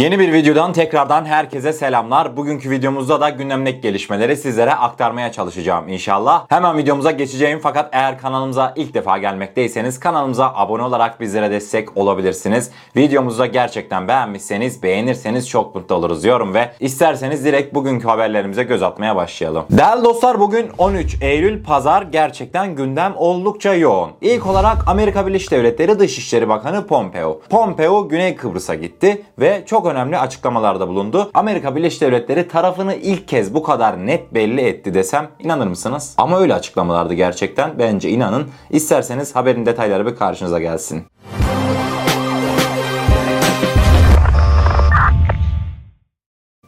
Yeni bir videodan tekrardan herkese selamlar. Bugünkü videomuzda da gündemdeki gelişmeleri sizlere aktarmaya çalışacağım inşallah. Hemen videomuza geçeceğim fakat eğer kanalımıza ilk defa gelmekteyseniz kanalımıza abone olarak bizlere destek olabilirsiniz. Videomuzu gerçekten beğenmişseniz, beğenirseniz çok mutlu oluruz diyorum ve isterseniz direkt bugünkü haberlerimize göz atmaya başlayalım. Değerli dostlar bugün 13 Eylül Pazar gerçekten gündem oldukça yoğun. İlk olarak Amerika Birleşik Devletleri Dışişleri Bakanı Pompeo. Pompeo Güney Kıbrıs'a gitti ve çok önemli açıklamalarda bulundu. Amerika Birleşik Devletleri tarafını ilk kez bu kadar net belli etti desem inanır mısınız? Ama öyle açıklamalardı gerçekten. Bence inanın. İsterseniz haberin detayları bir karşınıza gelsin.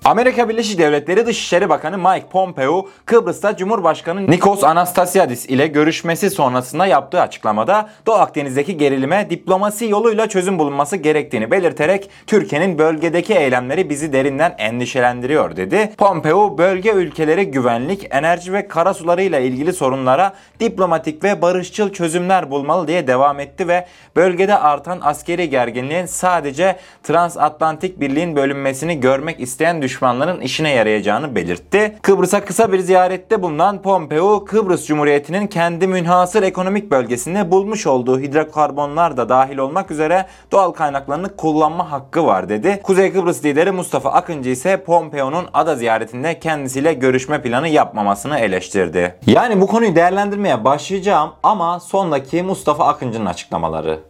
Amerika Birleşik Devletleri Dışişleri Bakanı Mike Pompeo, Kıbrıs'ta Cumhurbaşkanı Nikos Anastasiadis ile görüşmesi sonrasında yaptığı açıklamada Doğu Akdeniz'deki gerilime diplomasi yoluyla çözüm bulunması gerektiğini belirterek Türkiye'nin bölgedeki eylemleri bizi derinden endişelendiriyor dedi. Pompeo, bölge ülkeleri güvenlik, enerji ve karasuları ile ilgili sorunlara diplomatik ve barışçıl çözümler bulmalı diye devam etti ve bölgede artan askeri gerginliğin sadece transatlantik birliğin bölünmesini görmek isteyen düşmanların işine yarayacağını belirtti. Kıbrıs'a kısa bir ziyarette bulunan Pompeo, Kıbrıs Cumhuriyeti'nin kendi münhasır ekonomik bölgesinde bulmuş olduğu hidrokarbonlar da dahil olmak üzere doğal kaynaklarını kullanma hakkı var dedi. Kuzey Kıbrıs lideri Mustafa Akıncı ise Pompeo'nun ada ziyaretinde kendisiyle görüşme planı yapmamasını eleştirdi. Yani bu konuyu değerlendirmeye başlayacağım ama sondaki Mustafa Akıncı'nın açıklamaları.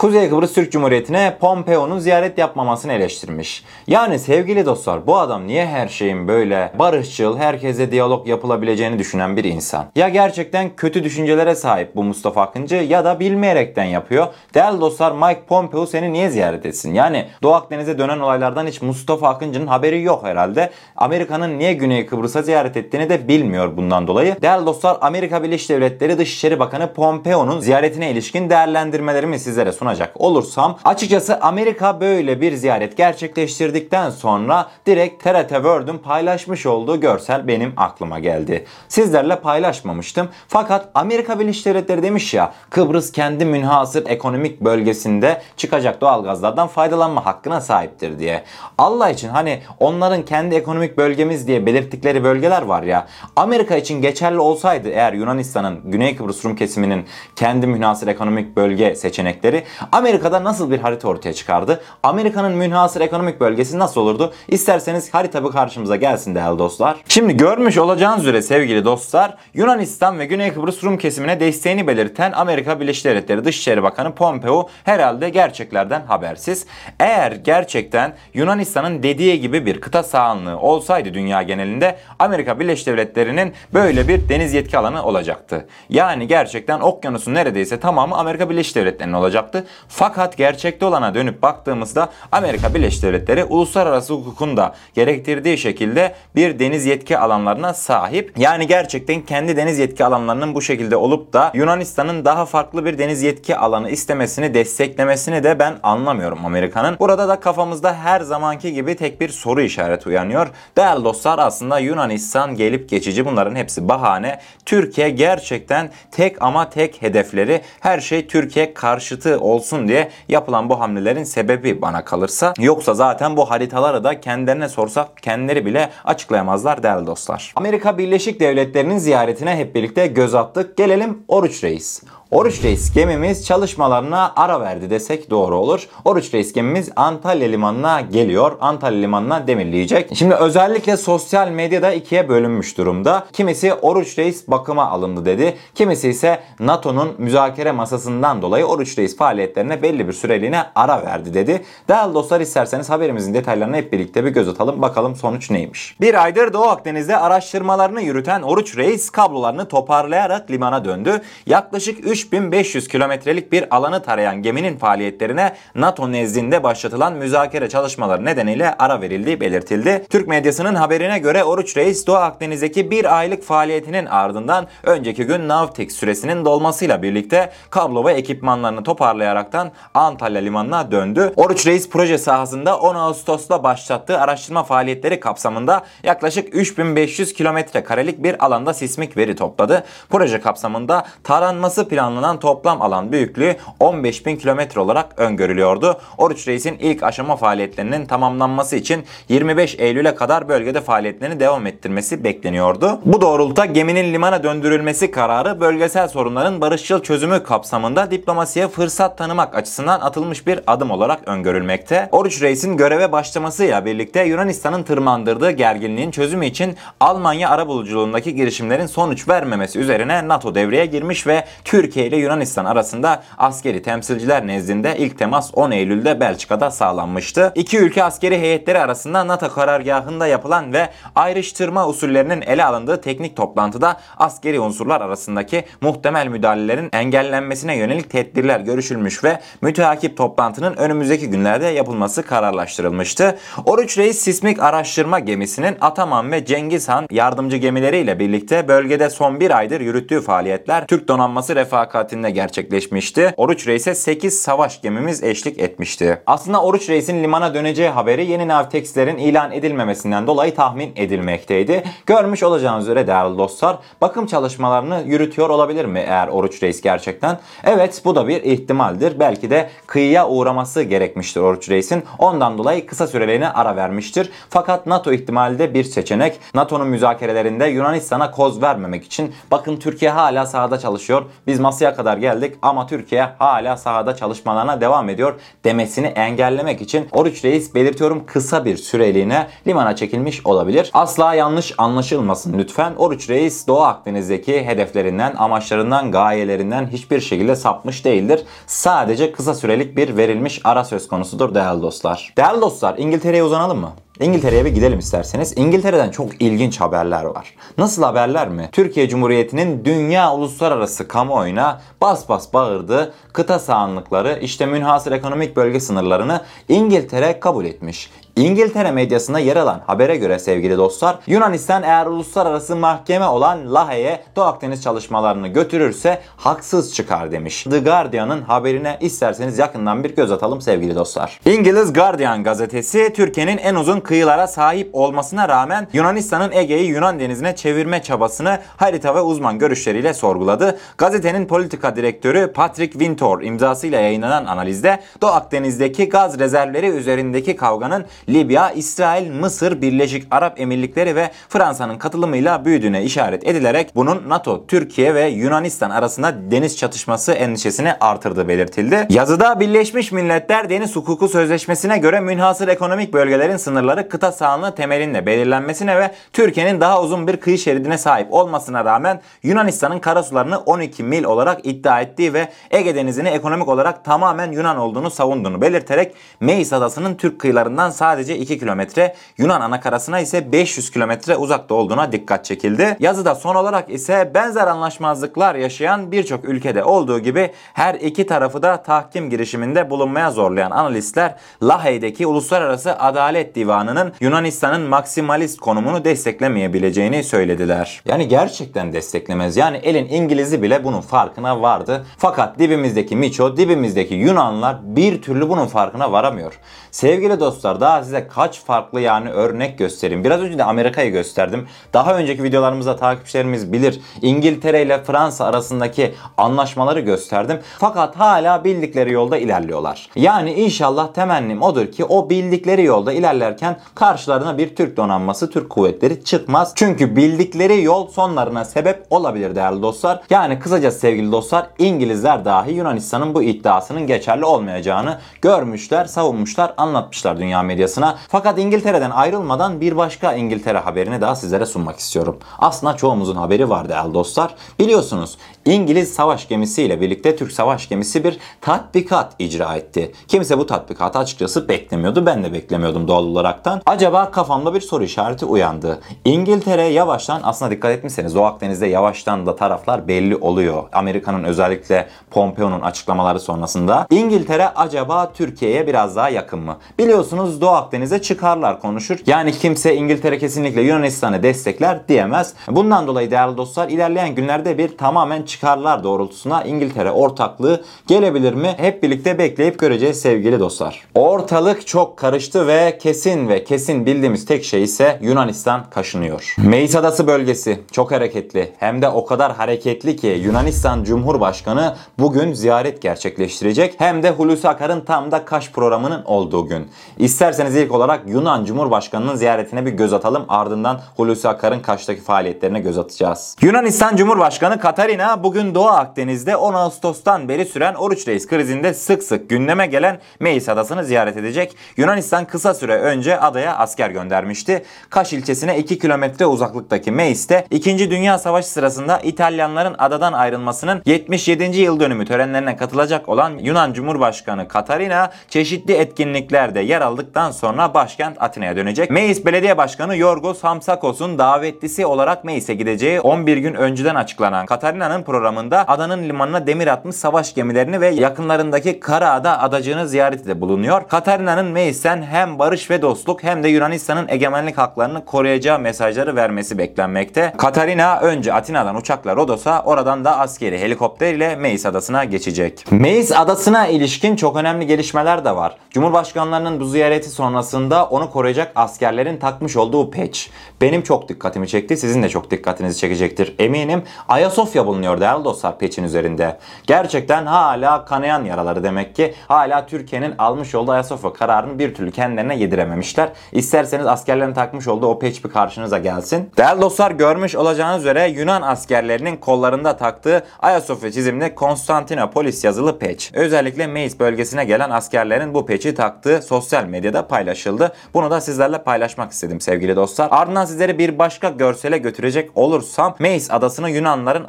Kuzey Kıbrıs Türk Cumhuriyeti'ne Pompeo'nun ziyaret yapmamasını eleştirmiş. Yani sevgili dostlar bu adam niye her şeyin böyle barışçıl, herkese diyalog yapılabileceğini düşünen bir insan? Ya gerçekten kötü düşüncelere sahip bu Mustafa Akıncı ya da bilmeyerekten yapıyor. Değerli dostlar Mike Pompeo seni niye ziyaret etsin? Yani Doğu Akdeniz'e dönen olaylardan hiç Mustafa Akıncı'nın haberi yok herhalde. Amerika'nın niye Güney Kıbrıs'a ziyaret ettiğini de bilmiyor bundan dolayı. Değerli dostlar Amerika Birleşik Devletleri Dışişleri Bakanı Pompeo'nun ziyaretine ilişkin değerlendirmelerimi sizlere sunacağım sunacak olursam açıkçası Amerika böyle bir ziyaret gerçekleştirdikten sonra direkt TRT World'un paylaşmış olduğu görsel benim aklıma geldi. Sizlerle paylaşmamıştım. Fakat Amerika Birleşik Devletleri demiş ya Kıbrıs kendi münhasır ekonomik bölgesinde çıkacak doğalgazlardan faydalanma hakkına sahiptir diye. Allah için hani onların kendi ekonomik bölgemiz diye belirttikleri bölgeler var ya Amerika için geçerli olsaydı eğer Yunanistan'ın Güney Kıbrıs Rum kesiminin kendi münhasır ekonomik bölge seçenekleri Amerika'da nasıl bir harita ortaya çıkardı? Amerika'nın münhasır ekonomik bölgesi nasıl olurdu? İsterseniz harita bu karşımıza gelsin değerli dostlar. Şimdi görmüş olacağınız üzere sevgili dostlar Yunanistan ve Güney Kıbrıs Rum kesimine desteğini belirten Amerika Birleşik Devletleri Dışişleri Bakanı Pompeo herhalde gerçeklerden habersiz. Eğer gerçekten Yunanistan'ın dediği gibi bir kıta sahanlığı olsaydı dünya genelinde Amerika Birleşik Devletleri'nin böyle bir deniz yetki alanı olacaktı. Yani gerçekten okyanusun neredeyse tamamı Amerika Birleşik Devletleri'nin olacaktı. Fakat gerçekte olana dönüp baktığımızda Amerika Birleşik Devletleri uluslararası hukukun da gerektirdiği şekilde bir deniz yetki alanlarına sahip. Yani gerçekten kendi deniz yetki alanlarının bu şekilde olup da Yunanistan'ın daha farklı bir deniz yetki alanı istemesini, desteklemesini de ben anlamıyorum Amerika'nın. Burada da kafamızda her zamanki gibi tek bir soru işareti uyanıyor. Değerli dostlar aslında Yunanistan gelip geçici bunların hepsi bahane. Türkiye gerçekten tek ama tek hedefleri her şey Türkiye karşıtı olsun olsun diye yapılan bu hamlelerin sebebi bana kalırsa. Yoksa zaten bu haritaları da kendilerine sorsak kendileri bile açıklayamazlar değerli dostlar. Amerika Birleşik Devletleri'nin ziyaretine hep birlikte göz attık. Gelelim Oruç Reis. Oruç Reis gemimiz çalışmalarına ara verdi desek doğru olur. Oruç Reis gemimiz Antalya Limanı'na geliyor. Antalya Limanı'na demirleyecek. Şimdi özellikle sosyal medyada ikiye bölünmüş durumda. Kimisi Oruç Reis bakıma alındı dedi. Kimisi ise NATO'nun müzakere masasından dolayı Oruç Reis faaliyetlerine belli bir süreliğine ara verdi dedi. Değerli dostlar isterseniz haberimizin detaylarına hep birlikte bir göz atalım. Bakalım sonuç neymiş. Bir aydır Doğu Akdeniz'de araştırmalarını yürüten Oruç Reis kablolarını toparlayarak limana döndü. Yaklaşık 3 3500 kilometrelik bir alanı tarayan geminin faaliyetlerine NATO nezdinde başlatılan müzakere çalışmaları nedeniyle ara verildiği belirtildi. Türk medyasının haberine göre Oruç Reis Doğu Akdeniz'deki bir aylık faaliyetinin ardından önceki gün Navtex süresinin dolmasıyla birlikte kablo ve ekipmanlarını toparlayaraktan Antalya limanına döndü. Oruç Reis proje sahasında 10 Ağustos'ta başlattığı araştırma faaliyetleri kapsamında yaklaşık 3500 kilometre karelik bir alanda sismik veri topladı. Proje kapsamında taranması planlanan planlanan toplam alan büyüklüğü 15 bin kilometre olarak öngörülüyordu. Oruç Reis'in ilk aşama faaliyetlerinin tamamlanması için 25 Eylül'e kadar bölgede faaliyetlerini devam ettirmesi bekleniyordu. Bu doğrultuda geminin limana döndürülmesi kararı bölgesel sorunların barışçıl çözümü kapsamında diplomasiye fırsat tanımak açısından atılmış bir adım olarak öngörülmekte. Oruç Reis'in göreve başlamasıyla birlikte Yunanistan'ın tırmandırdığı gerginliğin çözümü için Almanya arabuluculuğundaki girişimlerin sonuç vermemesi üzerine NATO devreye girmiş ve Türkiye ile Yunanistan arasında askeri temsilciler nezdinde ilk temas 10 Eylül'de Belçika'da sağlanmıştı. İki ülke askeri heyetleri arasında NATO karargahında yapılan ve ayrıştırma usullerinin ele alındığı teknik toplantıda askeri unsurlar arasındaki muhtemel müdahalelerin engellenmesine yönelik tedbirler görüşülmüş ve müteakip toplantının önümüzdeki günlerde yapılması kararlaştırılmıştı. Oruç Reis sismik araştırma gemisinin Ataman ve Cengiz Han yardımcı gemileriyle birlikte bölgede son bir aydır yürüttüğü faaliyetler Türk donanması refakatinde gerçekleşmişti. Oruç Reis'e 8 savaş gemimiz eşlik etmişti. Aslında Oruç Reis'in limana döneceği haberi yeni Navtex'lerin ilan edilmemesinden dolayı tahmin edilmekteydi. Görmüş olacağınız üzere değerli dostlar bakım çalışmalarını yürütüyor olabilir mi eğer Oruç Reis gerçekten? Evet bu da bir ihtimaldir. Belki de kıyıya uğraması gerekmiştir Oruç Reis'in. Ondan dolayı kısa süreliğine ara vermiştir. Fakat NATO ihtimali de bir seçenek. NATO'nun müzakerelerinde Yunanistan'a koz vermemek için bakın Türkiye hala sahada çalışıyor. Biz masaya kadar geldik ama Türkiye hala sahada çalışmalarına devam ediyor demesini engellemek için Oruç Reis belirtiyorum kısa bir süreliğine limana çekilmiş olabilir. Asla yanlış anlaşılmasın lütfen. Oruç Reis Doğu Akdeniz'deki hedeflerinden, amaçlarından, gayelerinden hiçbir şekilde sapmış değildir. Sadece kısa sürelik bir verilmiş ara söz konusudur değerli dostlar. Değerli dostlar İngiltere'ye uzanalım mı? İngiltere'ye bir gidelim isterseniz. İngiltere'den çok ilginç haberler var. Nasıl haberler mi? Türkiye Cumhuriyeti'nin dünya uluslararası kamuoyuna bas bas bağırdı. Kıta sahanlıkları işte münhasır ekonomik bölge sınırlarını İngiltere kabul etmiş. İngiltere medyasında yer alan habere göre sevgili dostlar Yunanistan eğer uluslararası mahkeme olan Lahey'e Doğu Akdeniz çalışmalarını götürürse haksız çıkar demiş. The Guardian'ın haberine isterseniz yakından bir göz atalım sevgili dostlar. İngiliz Guardian gazetesi Türkiye'nin en uzun kıyılara sahip olmasına rağmen Yunanistan'ın Ege'yi Yunan denizine çevirme çabasını harita ve uzman görüşleriyle sorguladı. Gazetenin politika direktörü Patrick Wintour imzasıyla yayınlanan analizde Doğu Akdeniz'deki gaz rezervleri üzerindeki kavganın Libya, İsrail, Mısır, Birleşik Arap Emirlikleri ve Fransa'nın katılımıyla büyüdüğüne işaret edilerek bunun NATO, Türkiye ve Yunanistan arasında deniz çatışması endişesini artırdığı belirtildi. Yazıda Birleşmiş Milletler Deniz Hukuku Sözleşmesi'ne göre münhasır ekonomik bölgelerin sınırları kıta sahanlığı temelinde belirlenmesine ve Türkiye'nin daha uzun bir kıyı şeridine sahip olmasına rağmen Yunanistan'ın karasularını 12 mil olarak iddia ettiği ve Ege Denizi'ni ekonomik olarak tamamen Yunan olduğunu savunduğunu belirterek Meis Adası'nın Türk kıyılarından sadece 2 kilometre, Yunan anakarasına ise 500 kilometre uzakta olduğuna dikkat çekildi. Yazıda son olarak ise benzer anlaşmazlıklar yaşayan birçok ülkede olduğu gibi her iki tarafı da tahkim girişiminde bulunmaya zorlayan analistler Lahey'deki Uluslararası Adalet Divanı'nın Yunanistan'ın maksimalist konumunu desteklemeyebileceğini söylediler. Yani gerçekten desteklemez. Yani elin İngiliz'i bile bunun farkına vardı. Fakat dibimizdeki Miço, dibimizdeki Yunanlar bir türlü bunun farkına varamıyor. Sevgili dostlar daha size kaç farklı yani örnek göstereyim. Biraz önce de Amerika'yı gösterdim. Daha önceki videolarımızda takipçilerimiz bilir. İngiltere ile Fransa arasındaki anlaşmaları gösterdim. Fakat hala bildikleri yolda ilerliyorlar. Yani inşallah temennim odur ki o bildikleri yolda ilerlerken karşılarına bir Türk donanması, Türk kuvvetleri çıkmaz. Çünkü bildikleri yol sonlarına sebep olabilir değerli dostlar. Yani kısaca sevgili dostlar İngilizler dahi Yunanistan'ın bu iddiasının geçerli olmayacağını görmüşler, savunmuşlar, anlatmışlar dünya medyasına. Fakat İngiltere'den ayrılmadan bir başka İngiltere haberini daha sizlere sunmak istiyorum. Aslında çoğumuzun haberi var değerli dostlar. Biliyorsunuz İngiliz savaş gemisiyle birlikte Türk savaş gemisi bir tatbikat icra etti. Kimse bu tatbikatı açıkçası beklemiyordu. Ben de beklemiyordum doğal olaraktan. Acaba kafamda bir soru işareti uyandı. İngiltere yavaştan aslında dikkat etmişseniz Doğu Akdeniz'de yavaştan da taraflar belli oluyor. Amerika'nın özellikle Pompeo'nun açıklamaları sonrasında. İngiltere acaba Türkiye'ye biraz daha yakın mı? Biliyorsunuz Doğu Akdeniz'e çıkarlar konuşur. Yani kimse İngiltere kesinlikle Yunanistan'ı destekler diyemez. Bundan dolayı değerli dostlar ilerleyen günlerde bir tamamen çıkarlar doğrultusuna İngiltere ortaklığı gelebilir mi? Hep birlikte bekleyip göreceğiz sevgili dostlar. Ortalık çok karıştı ve kesin ve kesin bildiğimiz tek şey ise Yunanistan kaşınıyor. Meis Adası bölgesi çok hareketli. Hem de o kadar hareketli ki Yunanistan Cumhurbaşkanı bugün ziyaret gerçekleştirecek. Hem de Hulusi Akar'ın tam da Kaş programının olduğu gün. İsterseniz ilk olarak Yunan Cumhurbaşkanı'nın ziyaretine bir göz atalım. Ardından Hulusi Akar'ın Kaş'taki faaliyetlerine göz atacağız. Yunanistan Cumhurbaşkanı Katarina bugün Doğu Akdeniz'de 10 Ağustos'tan beri süren Oruç Reis krizinde sık sık gündeme gelen Meis Adası'nı ziyaret edecek. Yunanistan kısa süre önce adaya asker göndermişti. Kaş ilçesine 2 kilometre uzaklıktaki Meis'te 2. Dünya Savaşı sırasında İtalyanların adadan ayrılmasının 77. yıl dönümü törenlerine katılacak olan Yunan Cumhurbaşkanı Katarina çeşitli etkinliklerde yer aldıktan sonra başkent Atina'ya dönecek. Meis Belediye Başkanı Yorgos Hamsakos'un davetlisi olarak Meis'e gideceği 11 gün önceden açıklanan Katarina'nın programında adanın limanına demir atmış savaş gemilerini ve yakınlarındaki Karaada adacığını ziyareti de bulunuyor. Katarina'nın Meis'ten hem barış ve dostluk hem de Yunanistan'ın egemenlik haklarını koruyacağı mesajları vermesi beklenmekte. Katarina önce Atina'dan uçakla Rodos'a oradan da askeri helikopter ile Meis Adası'na geçecek. Meis Adası'na ilişkin çok önemli gelişmeler de var. Cumhurbaşkanlarının bu ziyareti sonrasında onu koruyacak askerlerin takmış olduğu peç. Benim çok dikkatimi çekti. Sizin de çok dikkatinizi çekecektir. Eminim Ayasofya bulunuyor değerli dostlar peçin üzerinde. Gerçekten hala kanayan yaraları demek ki. Hala Türkiye'nin almış olduğu Ayasofya kararını bir türlü kendilerine yedirememişler. İsterseniz askerlerin takmış olduğu o peç bir karşınıza gelsin. Değerli dostlar görmüş olacağınız üzere Yunan askerlerinin kollarında taktığı Ayasofya çizimli Konstantinopolis yazılı peç. Özellikle Meis bölgesine gelen askerlerin bu peçi taktığı sosyal medyada paylaşıldı. Bunu da sizlerle paylaşmak istedim sevgili dostlar. Ardından sizleri bir başka görsele götürecek olursam Meis adasını Yunanların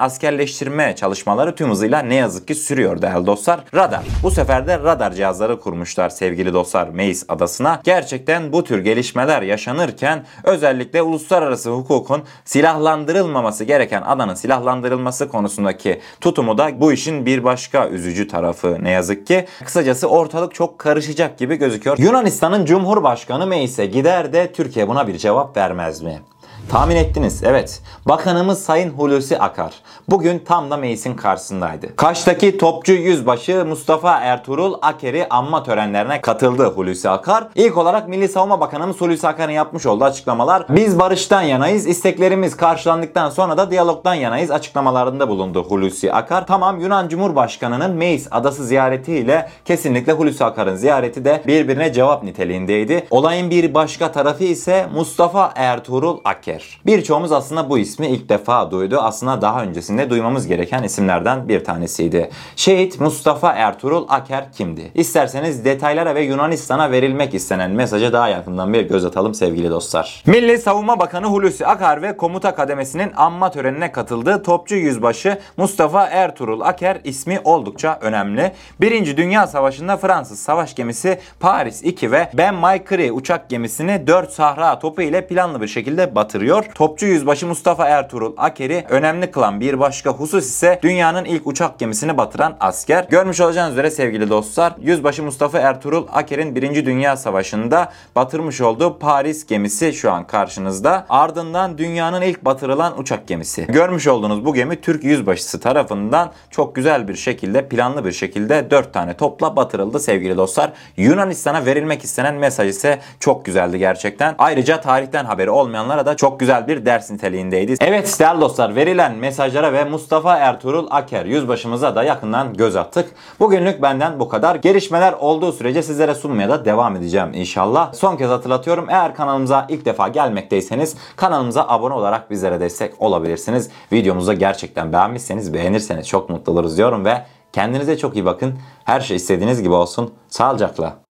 askerleştirme çalışmaları tüm hızıyla ne yazık ki sürüyor değerli dostlar. Radar. Bu sefer de radar cihazları kurmuşlar sevgili dostlar Meis adasına. Gerçekten bu tür gelişmeler yaşanırken özellikle uluslararası hukukun silahlandırılmaması gereken adanın silahlandırılması konusundaki tutumu da bu işin bir başka üzücü tarafı ne yazık ki. Kısacası ortalık çok karışacak gibi gözüküyor. Yunanistan'ın Cumhurbaşkanı Meis'e gider de Türkiye buna bir cevap vermez mi? Tahmin ettiniz evet. Bakanımız Sayın Hulusi Akar bugün tam da Meis'in karşısındaydı. Kaş'taki topçu yüzbaşı Mustafa Ertuğrul Aker'i anma törenlerine katıldı Hulusi Akar. İlk olarak Milli Savunma Bakanımız Hulusi Akar'ın yapmış olduğu açıklamalar biz barıştan yanayız, isteklerimiz karşılandıktan sonra da diyalogdan yanayız açıklamalarında bulundu Hulusi Akar. Tamam Yunan Cumhurbaşkanı'nın Meis adası ziyaretiyle kesinlikle Hulusi Akar'ın ziyareti de birbirine cevap niteliğindeydi. Olayın bir başka tarafı ise Mustafa Ertuğrul Aker. Birçoğumuz aslında bu ismi ilk defa duydu. Aslında daha öncesinde duymamız gereken isimlerden bir tanesiydi. Şehit Mustafa Ertuğrul Aker kimdi? İsterseniz detaylara ve Yunanistan'a verilmek istenen mesaja daha yakından bir göz atalım sevgili dostlar. Milli Savunma Bakanı Hulusi Akar ve komuta kademesinin anma törenine katıldığı topçu yüzbaşı Mustafa Ertuğrul Aker ismi oldukça önemli. Birinci Dünya Savaşı'nda Fransız savaş gemisi Paris 2 ve Ben Maykri uçak gemisini 4 Sahra topu ile planlı bir şekilde batırıyor. Topçu yüzbaşı Mustafa Ertuğrul Aker'i önemli kılan bir başka husus ise dünyanın ilk uçak gemisini batıran asker. Görmüş olacağınız üzere sevgili dostlar, yüzbaşı Mustafa Ertuğrul Aker'in 1. Dünya Savaşı'nda batırmış olduğu Paris gemisi şu an karşınızda. Ardından dünyanın ilk batırılan uçak gemisi. Görmüş olduğunuz bu gemi Türk yüzbaşısı tarafından çok güzel bir şekilde, planlı bir şekilde 4 tane topla batırıldı sevgili dostlar. Yunanistan'a verilmek istenen mesaj ise çok güzeldi gerçekten. Ayrıca tarihten haberi olmayanlara da çok güzel bir ders niteliğindeydi. Evet değerli dostlar verilen mesajlara ve Mustafa Ertuğrul Aker yüzbaşımıza da yakından göz attık. Bugünlük benden bu kadar. Gelişmeler olduğu sürece sizlere sunmaya da devam edeceğim inşallah. Son kez hatırlatıyorum eğer kanalımıza ilk defa gelmekteyseniz kanalımıza abone olarak bizlere destek olabilirsiniz. Videomuzu gerçekten beğenmişseniz beğenirseniz çok mutlu oluruz diyorum ve kendinize çok iyi bakın. Her şey istediğiniz gibi olsun. Sağlıcakla.